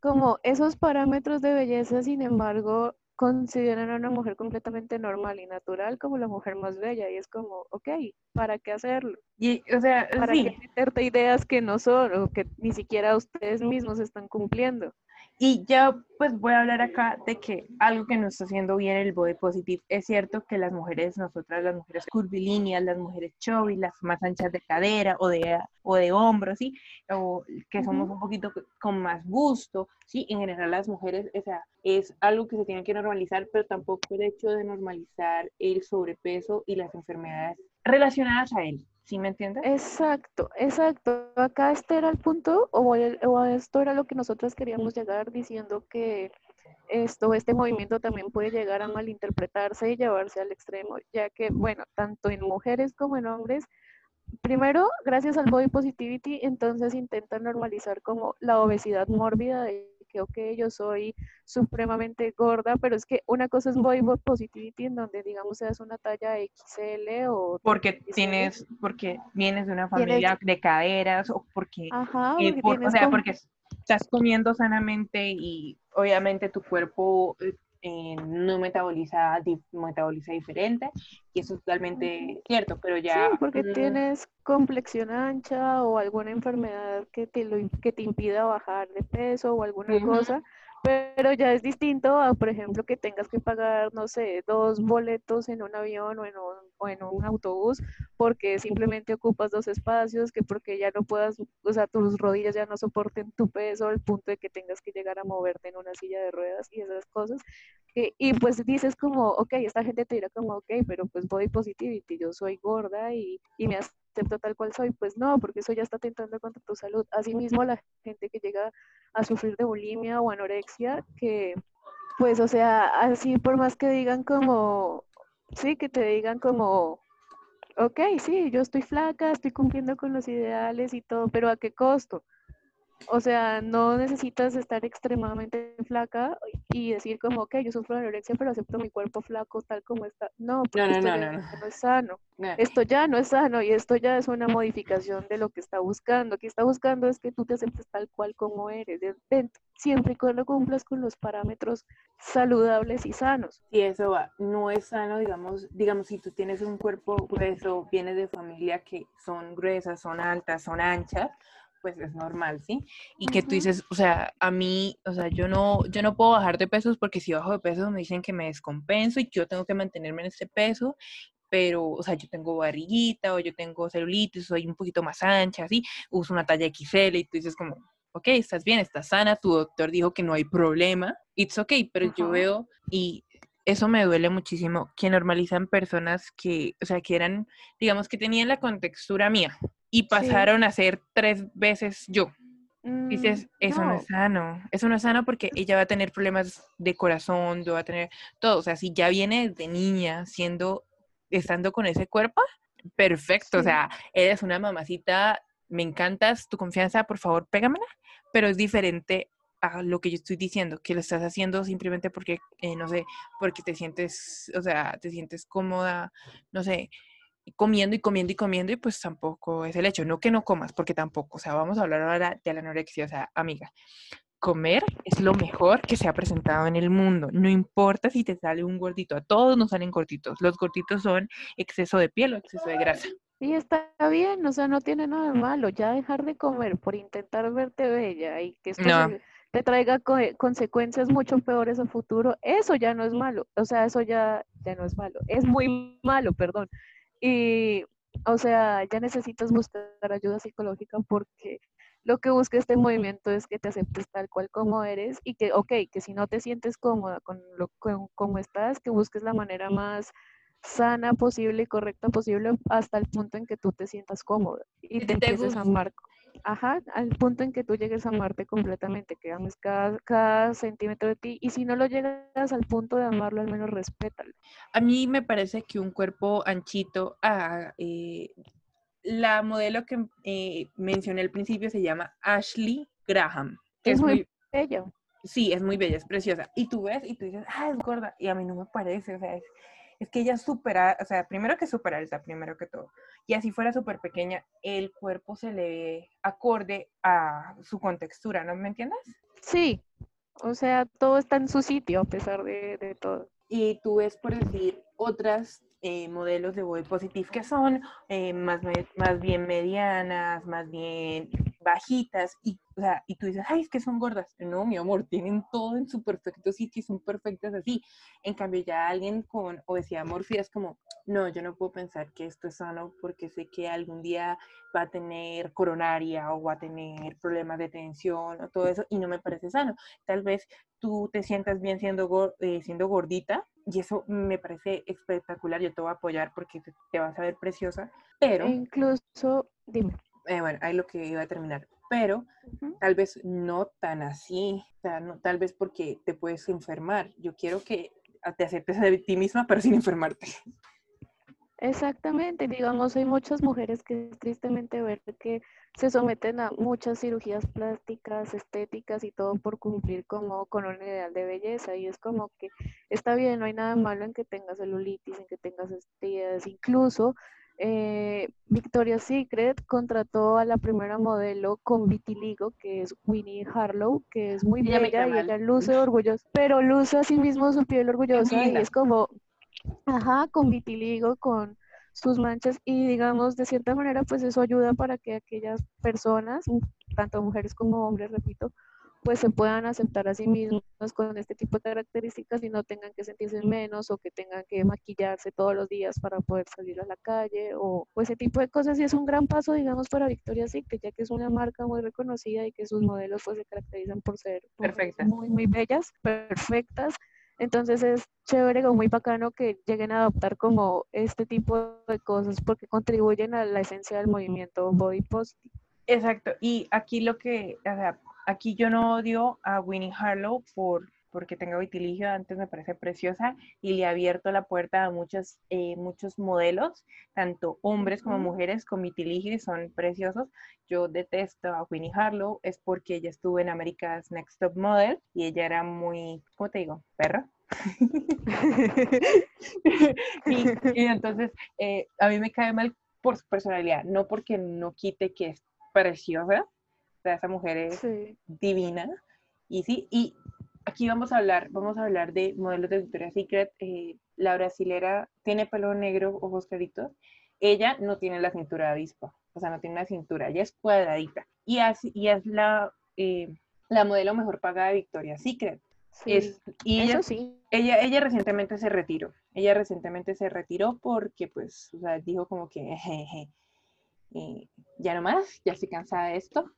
como esos parámetros de belleza, sin embargo, consideran a una mujer completamente normal y natural como la mujer más bella y es como, ok, ¿para qué hacerlo? Y, o sea, ¿Para qué meterte ideas que no son o que ni siquiera ustedes mismos están cumpliendo? Y ya pues voy a hablar acá de que algo que nos está haciendo bien el body positive es cierto que las mujeres, nosotras las mujeres curvilíneas, las mujeres chubby, las más anchas de cadera o de, o de hombros, ¿sí? O que somos un poquito con más gusto, ¿sí? En general las mujeres, o sea, es algo que se tiene que normalizar, pero tampoco el hecho de normalizar el sobrepeso y las enfermedades relacionadas a él. ¿Sí me entiendes? Exacto, exacto. Acá este era el punto, o, o esto era lo que nosotros queríamos llegar diciendo que esto, este movimiento también puede llegar a malinterpretarse y llevarse al extremo, ya que, bueno, tanto en mujeres como en hombres, primero, gracias al body positivity, entonces intentan normalizar como la obesidad mórbida de que, ok, yo soy supremamente gorda, pero es que una cosa es body positivity en donde, digamos, seas una talla XL o... Porque tienes, porque vienes de una familia de caderas o porque... Ajá, o sea, porque estás comiendo sanamente y obviamente tu cuerpo eh, no metaboliza, metaboliza diferente y eso es totalmente cierto, pero ya... Sí, porque mm, tienes complexión ancha o alguna enfermedad que te, lo, que te impida bajar de peso o alguna cosa, pero ya es distinto a, por ejemplo, que tengas que pagar, no sé, dos boletos en un avión o en un, o en un autobús porque simplemente ocupas dos espacios, que porque ya no puedas, o sea, tus rodillas ya no soporten tu peso al punto de que tengas que llegar a moverte en una silla de ruedas y esas cosas. y pues dices como, ok, esta gente te dirá como, ok, pero pues body positivity, yo soy gorda y, y me acepto tal cual soy, pues no, porque eso ya está tentando contra tu salud. Asimismo, la gente que llega a sufrir de bulimia o anorexia, que pues, o sea, así por más que digan como, sí, que te digan como, ok, sí, yo estoy flaca, estoy cumpliendo con los ideales y todo, pero ¿a qué costo? O sea, no necesitas estar extremadamente flaca y decir como, ok, yo sufro de anorexia, pero acepto mi cuerpo flaco tal como está. No, porque esto ya no, es sano. Esto ya no es sano y esto ya es una modificación de lo que está buscando. Lo que está buscando es que tú te aceptes tal cual como eres, siempre y cuando cumplas con los parámetros saludables y sanos. Y eso va, no es sano, digamos, digamos, si tú tienes un cuerpo grueso, vienes de familia que son gruesas, son altas, son anchas, pues es normal, ¿sí? Y que tú dices, o sea, a mí, o sea, yo no, yo no puedo bajar de pesos porque si bajo de pesos me dicen que me descompenso y que yo tengo que mantenerme en este peso, pero, o sea, yo tengo barriguita o yo tengo celulitis, soy un poquito más ancha, así, uso una talla XL y tú dices como, ok, estás bien, estás sana, tu doctor dijo que no hay problema, it's ok, pero yo veo y eso me duele muchísimo, que normalizan personas que, o sea, que eran, digamos, que tenían la contextura mía, y pasaron a ser tres veces yo. Dices, mm, eso no. es sano, eso no es sano porque ella va a tener problemas de corazón, va a tener todo, o sea, si ya viene de niña siendo, estando con ese cuerpo, perfecto, o sea, eres una mamacita, me encantas, tu confianza, por favor, pégamela, pero es diferente a lo que yo estoy diciendo, que lo estás haciendo simplemente porque, eh, no sé, porque te sientes, o sea, te sientes cómoda, no sé, comiendo y comiendo y comiendo y pues tampoco es el hecho, no que no comas, porque tampoco, o sea, vamos a hablar ahora de la anorexia, o sea, amiga, comer es lo mejor que se ha presentado en el mundo, no importa si te sale un gordito, a todos nos salen gorditos, los gorditos son exceso de piel o exceso de grasa. Y está bien, o sea, no tiene nada de malo, ya dejar de comer por intentar verte bella y que esto te traiga consecuencias mucho peores a futuro, eso ya no es malo, o sea, eso ya, ya no es malo, es muy malo, perdón. Y, o sea, ya necesitas buscar ayuda psicológica porque lo que busca este movimiento es que te aceptes tal cual como eres y que, ok, que si no te sientes cómoda con lo con, como estás, que busques la manera más sana posible y correcta posible hasta el punto en que tú te sientas cómoda y te, empieces a amar. Ajá, al punto en que tú llegues a amarte completamente, que ames cada, cada centímetro de ti y si no lo llegas al punto de amarlo, al menos respétalo. A mí me parece que un cuerpo anchito, ah, eh, la modelo que eh, mencioné al principio se llama Ashley Graham. Que es, muy, bella. Sí, es muy bella, es preciosa. Y tú ves y tú dices, ah, es gorda. Y a mí no me parece, o sea, es, es que ella supera, o sea, primero que supera alta, primero que todo. Y así fuera súper pequeña, el cuerpo se le ve acorde a su contextura, ¿no me entiendes? Sí, o sea, todo está en su sitio a pesar de, todo. Y tú ves, por decir, otras eh, modelos de body positive que son eh, más, más bien medianas, más bien bajitas y, o sea, y tú dices, ay, es que son gordas. No, mi amor, tienen todo en su perfecto sitio y son perfectas así. En cambio, ya alguien con obesidad mórbida es como, no, yo no puedo pensar que esto es sano porque sé que algún día va a tener coronaria o va a tener problemas de tensión o todo eso y no me parece sano. Tal vez tú te sientas bien siendo, eh, siendo gordita y eso me parece espectacular. Yo te voy a apoyar porque te, te vas a ver preciosa, pero... incluso, dime eh, bueno, ahí lo que iba a terminar, pero tal vez no tan así, o sea, no, tal vez porque te puedes enfermar. Yo quiero que te aceptes de ti misma, pero sin enfermarte. Exactamente, digamos, hay muchas mujeres que tristemente ver que se someten a muchas cirugías plásticas, estéticas y todo por cumplir como con un ideal de belleza y es como que está bien, no hay nada malo en que tengas celulitis, en que tengas estrías, incluso eh, Victoria's Secret contrató a la primera modelo con vitiligo, que es Winnie Harlow, que es muy bella y ella luce orgullosa, pero luce a sí mismo su piel orgullosa y es como, ajá, con vitiligo, con sus manchas y digamos de cierta manera pues eso ayuda para que aquellas personas, tanto mujeres como hombres, repito, pues se puedan aceptar a sí mismos con este tipo de características y no tengan que sentirse menos o que tengan que maquillarse todos los días para poder salir a la calle o, ese tipo de cosas. Y es un gran paso digamos para Victoria's Secret ya que es una marca muy reconocida y que sus modelos pues se caracterizan por ser perfectas. muy muy bellas perfectas. Entonces es chévere o muy bacano que lleguen a adoptar como este tipo de cosas porque contribuyen a la esencia del movimiento body positive. Exacto, y aquí lo que, o sea, Aquí yo no odio a Winnie Harlow por, porque tenga vitiligio, antes me parece preciosa y le ha abierto la puerta a muchos, eh, muchos modelos, tanto hombres como mujeres con vitiligio y son preciosos. Yo detesto a Winnie Harlow, es porque ella estuvo en America's Next Top Model y ella era muy, ¿cómo te digo? Perra. y, entonces eh, a mí me cae mal por su personalidad, no porque no quite que es preciosa, sea, esa mujer es divina. Y sí, y aquí vamos a hablar, vamos a hablar de modelos de Victoria's Secret. Eh, la brasilera tiene pelo negro, ojos claritos. Ella no tiene la cintura de avispa, o sea, no tiene una cintura, ella es cuadradita. Y, así, y es la, eh, la modelo mejor pagada de Victoria's Secret. es, y ella, sí. ella, ella recientemente se retiró. Ella recientemente se retiró porque, pues, o sea, dijo como que, jeje, eh, ya no más, ya estoy cansada de esto.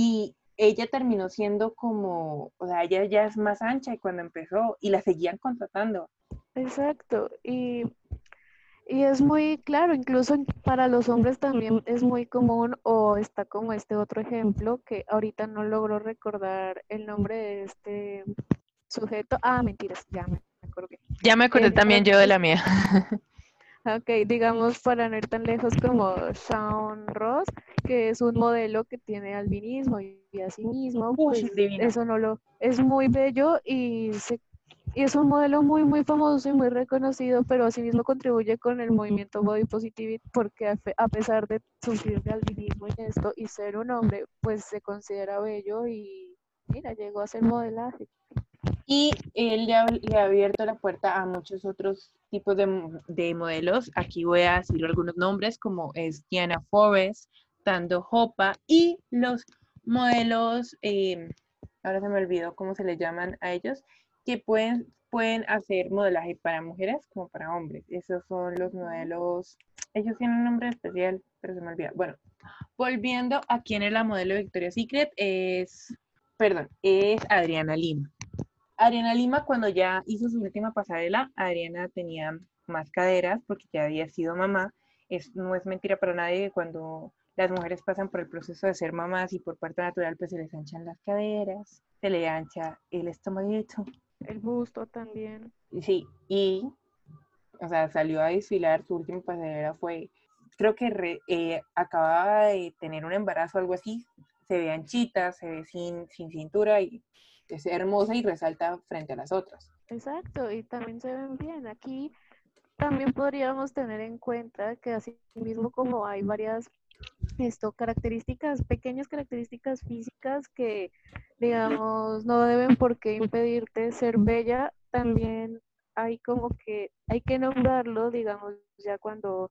Y ella terminó siendo como, o sea, ella ya es más ancha y cuando empezó y la seguían contratando. Exacto. Y, y es muy claro, incluso para los hombres también es muy común o está como este otro ejemplo que ahorita no logro recordar el nombre de este sujeto. Ah, mentiras, ya me acordé. Ya me acordé también yo de la mía. Ok, digamos para no ir tan lejos como Shawn Ross, que es un modelo que tiene albinismo y, así mismo, pues eso no lo es muy bello y se y es un modelo muy, muy famoso y muy reconocido, pero asimismo contribuye con el movimiento body positivity porque a, pesar de sufrir de albinismo y esto y ser un hombre, pues se considera bello y mira, llegó a ser modelaje. Y él le ha, le ha abierto la puerta a muchos otros tipos de, de, modelos. Aquí voy a decir algunos nombres como es Diana Forrest, Tando Hopa y los modelos, eh, ahora se me olvidó cómo se les llaman a ellos, que pueden, pueden hacer modelaje para mujeres como para hombres. Esos son los modelos, ellos tienen un nombre especial, pero se me olvida. Bueno, volviendo a quién es la modelo de Victoria's Secret, es, perdón, es Adriana Lima. Adriana Lima, cuando ya hizo su última pasarela, Adriana tenía más caderas porque ya había sido mamá. Es, no es mentira para nadie que cuando las mujeres pasan por el proceso de ser mamás y por parte natural, pues se les anchan las caderas, se le ancha el estomaguito, el busto también. Sí, y, o sea, salió a desfilar, su última pasarela fue, creo que eh, acababa de tener un embarazo o algo así, se ve anchita, se ve sin, sin cintura y es hermosa y resalta frente a las otras. Exacto, y también se ven bien. Aquí también podríamos tener en cuenta que así mismo como hay varias esto, características, pequeñas características físicas que, digamos, no deben por qué impedirte ser bella, también hay como que, hay que nombrarlo, digamos, ya cuando,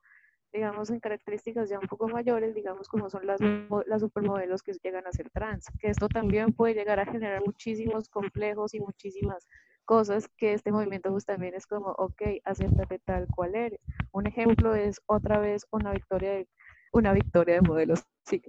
digamos, en características ya un poco mayores, digamos, como son las, las supermodelos que llegan a ser trans, que esto también puede llegar a generar muchísimos complejos y muchísimas cosas que este movimiento pues también es como, ok, acéptate tal cual eres. Un ejemplo es otra vez una victoria de una victoria de modelos. Sí.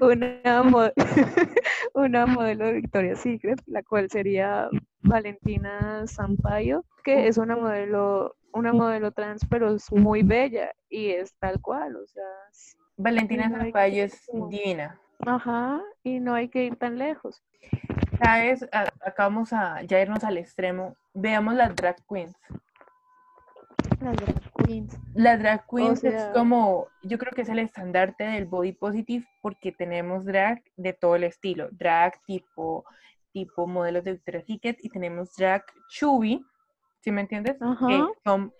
Una, una, modelo de Victoria's Secret, la cual sería Valentina Sampaio, que es una modelo, una modelo trans, pero es muy bella y es tal cual, o sea. Valentina Sampaio es divina. Ajá, y no hay que ir tan lejos. Sabes, acá vamos a ya irnos al extremo. Veamos las drag queens. Las drag queens. Las drag queens es como, yo creo que es el estandarte del body positive porque tenemos drag de todo el estilo. Drag tipo, tipo modelos de Victoria's Secret y tenemos drag chubby, ¿sí me entiendes? Que son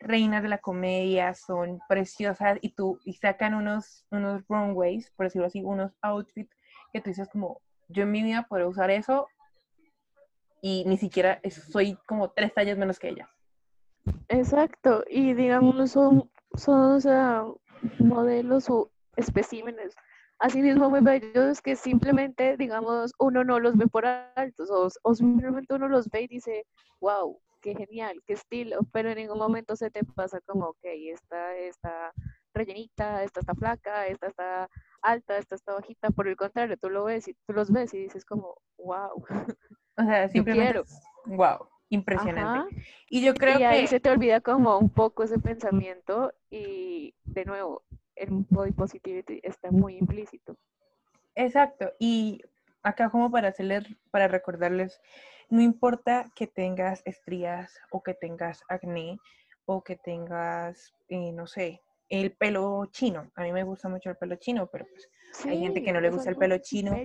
reinas de la comedia, son preciosas y tú, y sacan unos, unos runways, por decirlo así, unos outfits que tú dices como, yo en mi vida puedo usar eso y ni siquiera soy como tres tallas menos que ella. Exacto, y digamos son, son modelos o especímenes así mismo muy bellos que simplemente, digamos, uno no los ve por altos o, o, simplemente uno los ve y dice, wow, qué genial, qué estilo, pero en ningún momento se te pasa como, ok, esta está rellenita, esta está flaca, esta está alta, esta está bajita, por el contrario, tú lo ves y tú los ves y dices como, wow. O sea, simplemente, wow impresionante. Y yo creo y ahí se te olvida como un poco ese pensamiento y de nuevo, el body positivity está muy implícito. Exacto. Y acá como para hacerles, para recordarles, no importa que tengas estrías o que tengas acné o que tengas, eh, no sé, el pelo chino. A mí me gusta mucho el pelo chino, pero pues hay gente que no le gusta el pelo chino.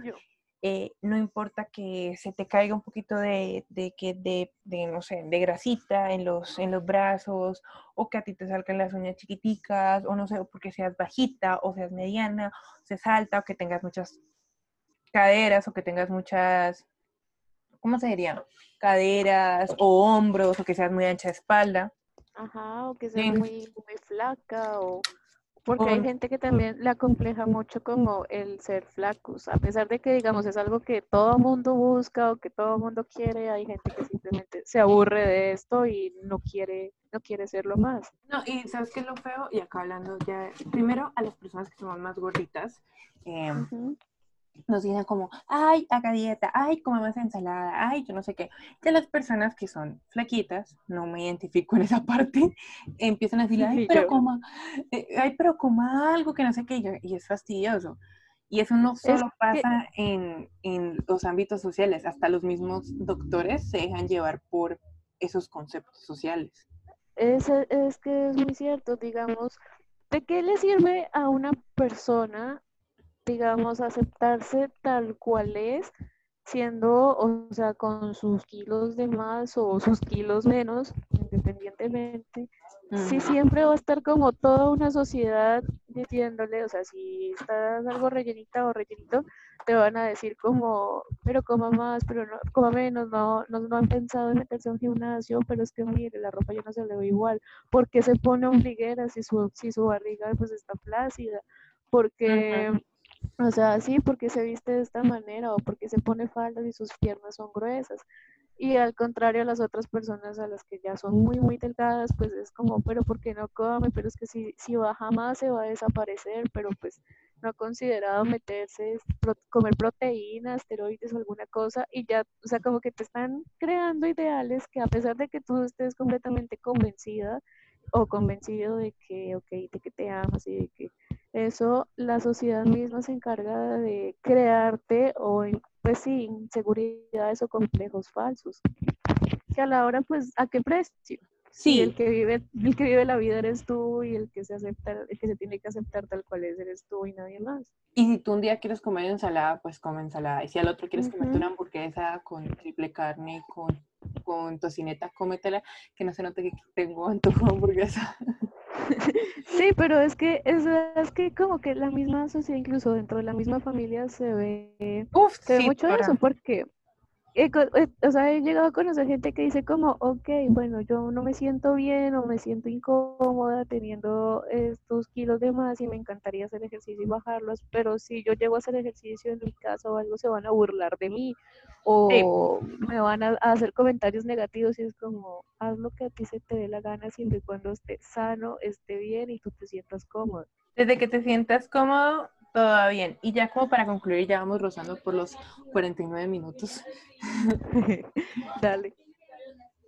Eh, no importa que se te caiga un poquito de, de, de, no sé, de grasita en los, en los brazos, o que a ti te salgan las uñas chiquiticas, o no sé, porque seas bajita, o seas mediana, o seas alta, o que tengas muchas caderas, o que tengas muchas, ¿cómo se diría? Caderas, o hombros, o que seas muy ancha de espalda. Ajá, o que seas muy, muy flaca, o porque hay gente que también le acompleja mucho como el ser flacos, a pesar de que digamos es algo que todo mundo busca o que todo mundo quiere, hay gente que simplemente se aburre de esto y no quiere, no quiere serlo más. No, y sabes qué es lo feo, y acá hablando ya, primero a las personas que son más gorditas, eh, nos dicen como, ay, haga dieta, ay, come más ensalada, ay, yo no sé qué. Ya las personas que son flaquitas, no me identifico en esa parte, empiezan a decir, ay, pero coma, eh, ay, pero coma algo que no sé qué, y es fastidioso. Y eso no solo pasa en, en los ámbitos sociales, hasta los mismos doctores se dejan llevar por esos conceptos sociales. Es, es que es muy cierto, digamos, ¿de qué le sirve a una persona digamos, aceptarse tal cual es siendo, o sea, con sus kilos de más o sus kilos menos, independientemente, sí siempre va a estar como toda una sociedad diciéndole, o sea, si estás algo rellenita o rellenito, te van a decir como, pero coma más, pero no, coma menos, no, no, no han pensado en meterse a un gimnasio, pero es que mire, la ropa ya no se le ve igual, ¿por qué se pone ombliguera si su, si su barriga pues está flácida? Porque... O sea, sí, porque se viste de esta manera o porque se pone faldas y sus piernas son gruesas. Y al contrario a las otras personas a las que ya son muy, muy delgadas, pues es como, pero ¿por qué no come? Pero es que si, si baja más se va a desaparecer, pero pues no ha considerado meterse, comer proteínas, esteroides o alguna cosa y ya, o sea, como que te están creando ideales que a pesar de que tú estés completamente convencida o convencido de que, ok, de que te amas y de que eso la sociedad misma se encarga de crearte o pues sí, inseguridades o complejos falsos. Que a la hora, pues, ¿a qué precio? Sí. el que vive, el que vive la vida eres tú y el que se acepta, el que se tiene que aceptar tal cual es eres tú y nadie más. Y si tú un día quieres comer ensalada, pues come ensalada. Y si al otro quieres comer una hamburguesa con triple carne, con, con tocineta, cómetela, que no se note que tengo antojo de hamburguesa. Sí, pero es que es, es, que como que la misma sociedad, incluso dentro de la misma familia, se ve, Uf, se ve mucho eso, porque o sea, he llegado a conocer gente que dice como, ok, bueno, yo no me siento bien o me siento incómoda teniendo estos kilos de más y me encantaría hacer ejercicio y bajarlos, pero si yo llego a hacer ejercicio en mi casa o algo, se van a burlar de mí o me van a, hacer comentarios negativos y es como, haz lo que a ti se te dé la gana siempre y cuando esté sano, esté bien y tú te sientas cómodo. Desde que te sientas cómodo, todo bien. Y ya como para concluir, ya vamos rozando por los 49 minutos. Dale.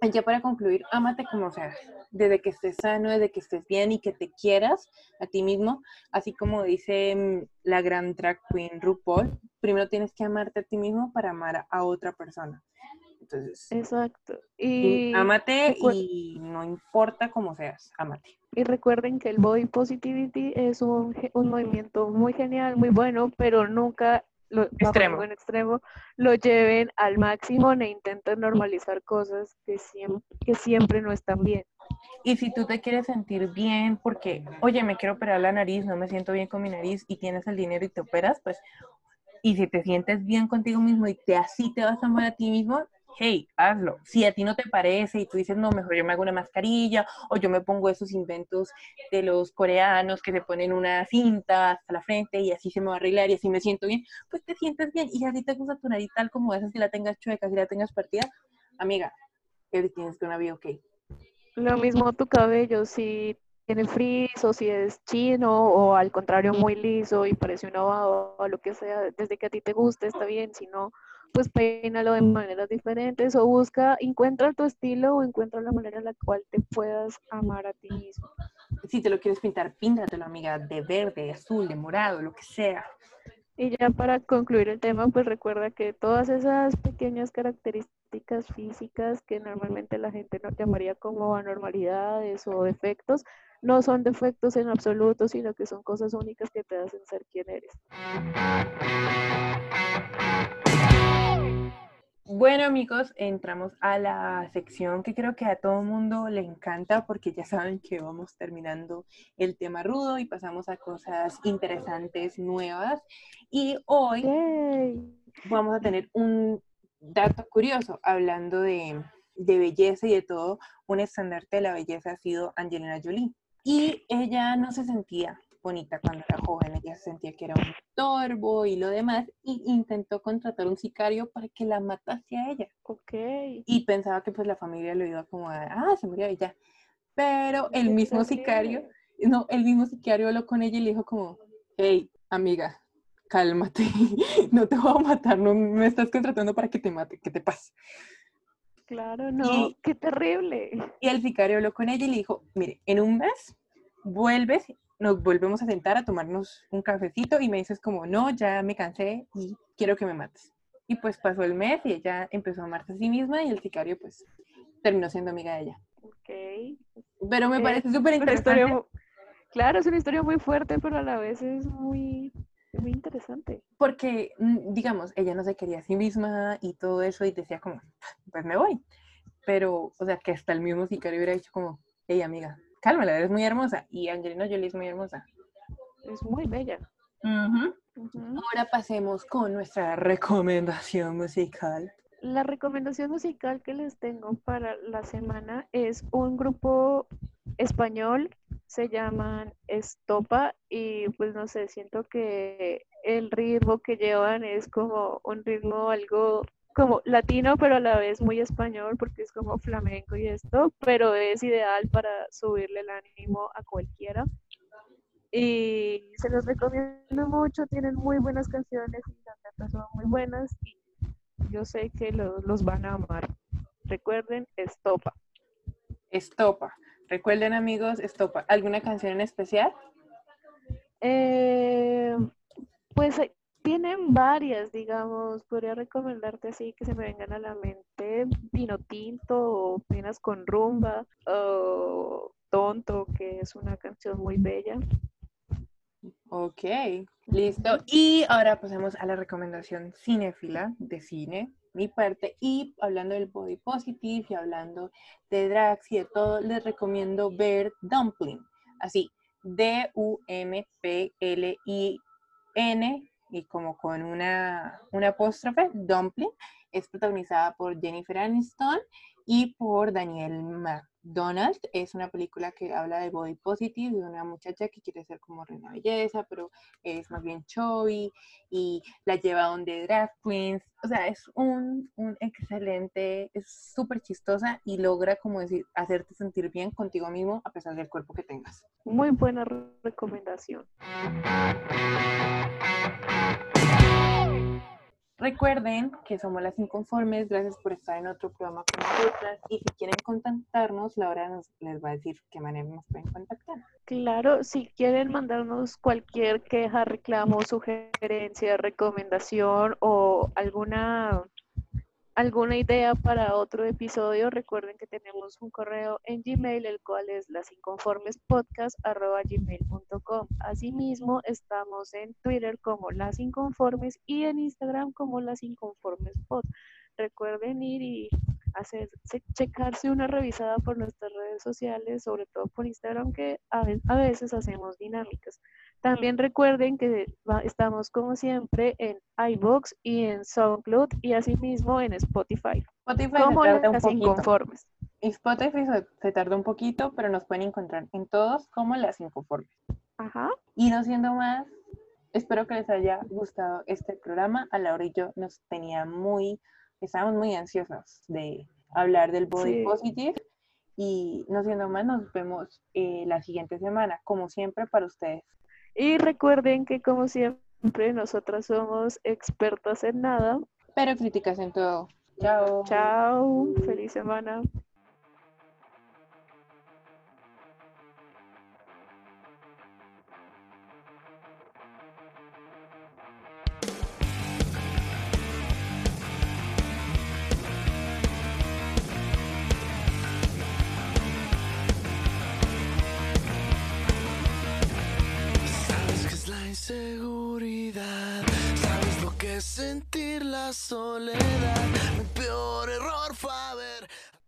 Y ya para concluir, ámate como sea, desde que estés sano, desde que estés bien y que te quieras a ti mismo, así como dice mm, la gran drag queen RuPaul, primero tienes que amarte a ti mismo para amar a otra persona. Entonces, exacto. Y amate y no importa cómo seas, amate. Y recuerden que el body positivity es un, un movimiento muy genial, muy bueno, pero nunca lo, extremo. en extremo lo lleven al máximo e intenten normalizar cosas que siempre, que siempre no están bien. Y si tú te quieres sentir bien porque, oye, me quiero operar la nariz, no me siento bien con mi nariz y tienes el dinero y te operas, pues, y si te sientes bien contigo mismo y te así te vas a amar a ti mismo, hey, hazlo. Si a ti no te parece y tú dices, no, mejor yo me hago una mascarilla o yo me pongo esos inventos de los coreanos que se ponen una cinta hasta la frente y así se me va a arreglar y así me siento bien, pues te sientes bien. Y así te gusta tu nariz tal como esa, si la tengas chueca, si la tengas partida, amiga, tienes que una vida ok. Lo mismo tu cabello, si tiene frizz o si es chino o al contrario muy liso y parece un ovado o lo que sea, desde que a ti te guste está bien, si no pues peínalo de maneras diferentes o busca, encuentra tu estilo o encuentra la manera en la cual te puedas amar a ti mismo. Si te lo quieres pintar, píntatelo, amiga, de verde, azul, de morado, lo que sea. Y ya para concluir el tema, pues recuerda que todas esas pequeñas características físicas que normalmente la gente no llamaría como anormalidades o defectos, no son defectos en absoluto, sino que son cosas únicas que te hacen ser quien eres. Bueno amigos, entramos a la sección que creo que a todo el mundo le encanta porque ya saben que vamos terminando el tema rudo y pasamos a cosas interesantes, nuevas. Y hoy vamos a tener un dato curioso hablando de, de belleza y de todo. Un estandarte de la belleza ha sido Angelina Jolie. Y ella no se sentía bonita cuando era joven, ella sentía que era un torbo y lo demás, y intentó contratar un sicario para que la matase a ella. Ok. Y pensaba que pues la familia lo iba como a, ah, se murió ella. Pero el mismo sicario, no, el mismo sicario habló con ella y le dijo como, hey, amiga, cálmate, no te voy a matar, no me estás contratando para que te mate, ¿qué te pasa? Claro, no, qué terrible. Y el sicario habló con ella y le dijo, mire, en un mes vuelves nos volvemos a sentar a tomarnos un cafecito y me dices como, no, ya me cansé y quiero que me mates. Y pues pasó el mes y ella empezó a amarse a sí misma y el sicario pues terminó siendo amiga de ella. Ok. Pero me parece súper interesante. claro, es una historia muy fuerte, pero a la vez es muy, muy interesante. Porque, mm, digamos, ella no se quería a sí misma y todo eso y decía como, pues me voy. Pero, o sea, que hasta el mismo sicario hubiera dicho como, hey amiga, cálmala, eres muy hermosa. Y Angelina Jolie es muy hermosa. Es muy bella. Ahora pasemos con nuestra recomendación musical. La recomendación musical que les tengo para la semana es un grupo español, se llaman Estopa y pues no sé, siento que el ritmo que llevan es como un ritmo algo como latino, pero a la vez muy español porque es como flamenco y esto, pero es ideal para subirle el ánimo a cualquiera. Y se los recomiendo mucho, tienen muy buenas canciones y las letras son muy buenas y yo sé que los van a amar. Recuerden, Estopa. Estopa. Recuerden amigos, Estopa. ¿Alguna canción en especial? Eh, pues tienen varias, digamos, podría recomendarte así que se me vengan a la mente Pino Tinto o Pinas con Rumba o Tonto, que es una canción muy bella. Ok, listo. Y ahora pasemos a la recomendación cinéfila de cine, mi parte. Y hablando del body positive y hablando de drags y de todo, les recomiendo ver Dumpling. Así, D-U-M-P-L-I-N y como con una, una apóstrofe, Dumpling. Es protagonizada por Jennifer Aniston y por Daniel McDonald. Es una película que habla de body positive, de una muchacha que quiere ser como reina belleza, pero es más bien chubby y la lleva donde drag queens. O sea, es un, un excelente, es súper chistosa y logra, como decir, hacerte sentir bien contigo mismo a pesar del cuerpo que tengas. Muy buena recomendación. Recuerden que somos las inconformes, gracias por estar en otro programa con nosotras y si quieren contactarnos, Laura nos les va a decir qué manera nos pueden contactar. Claro, si quieren mandarnos cualquier queja, reclamo, sugerencia, recomendación o alguna alguna idea para otro episodio, recuerden que tenemos un correo en Gmail, el cual es lasinconformespodcast.gmail.com. Asimismo, estamos en Twitter como Las Inconformes y en Instagram como Las Inconformes Pod. Recuerden ir y hacer, checarse una revisada por nuestras redes sociales, sobre todo por Instagram, que a veces hacemos dinámicas. También recuerden que estamos como siempre en iBox y en SoundCloud y asimismo en Spotify. Spotify como se tarda un poquito. Inconformes. Y Spotify se, tarda un poquito, pero nos pueden encontrar en todos como las inconformes. Ajá. Y no siendo más, espero que les haya gustado este programa. A Laura y yo nos tenía muy, estábamos muy ansiosos de hablar del body positive. Y no siendo más, nos vemos eh, la siguiente semana, como siempre, para ustedes. Y recuerden que como siempre nosotras somos expertas en nada. Pero críticas en todo. Chao. Chao. Feliz semana. Seguridad. Sabes lo que es sentir la soledad. Mi peor error fue haber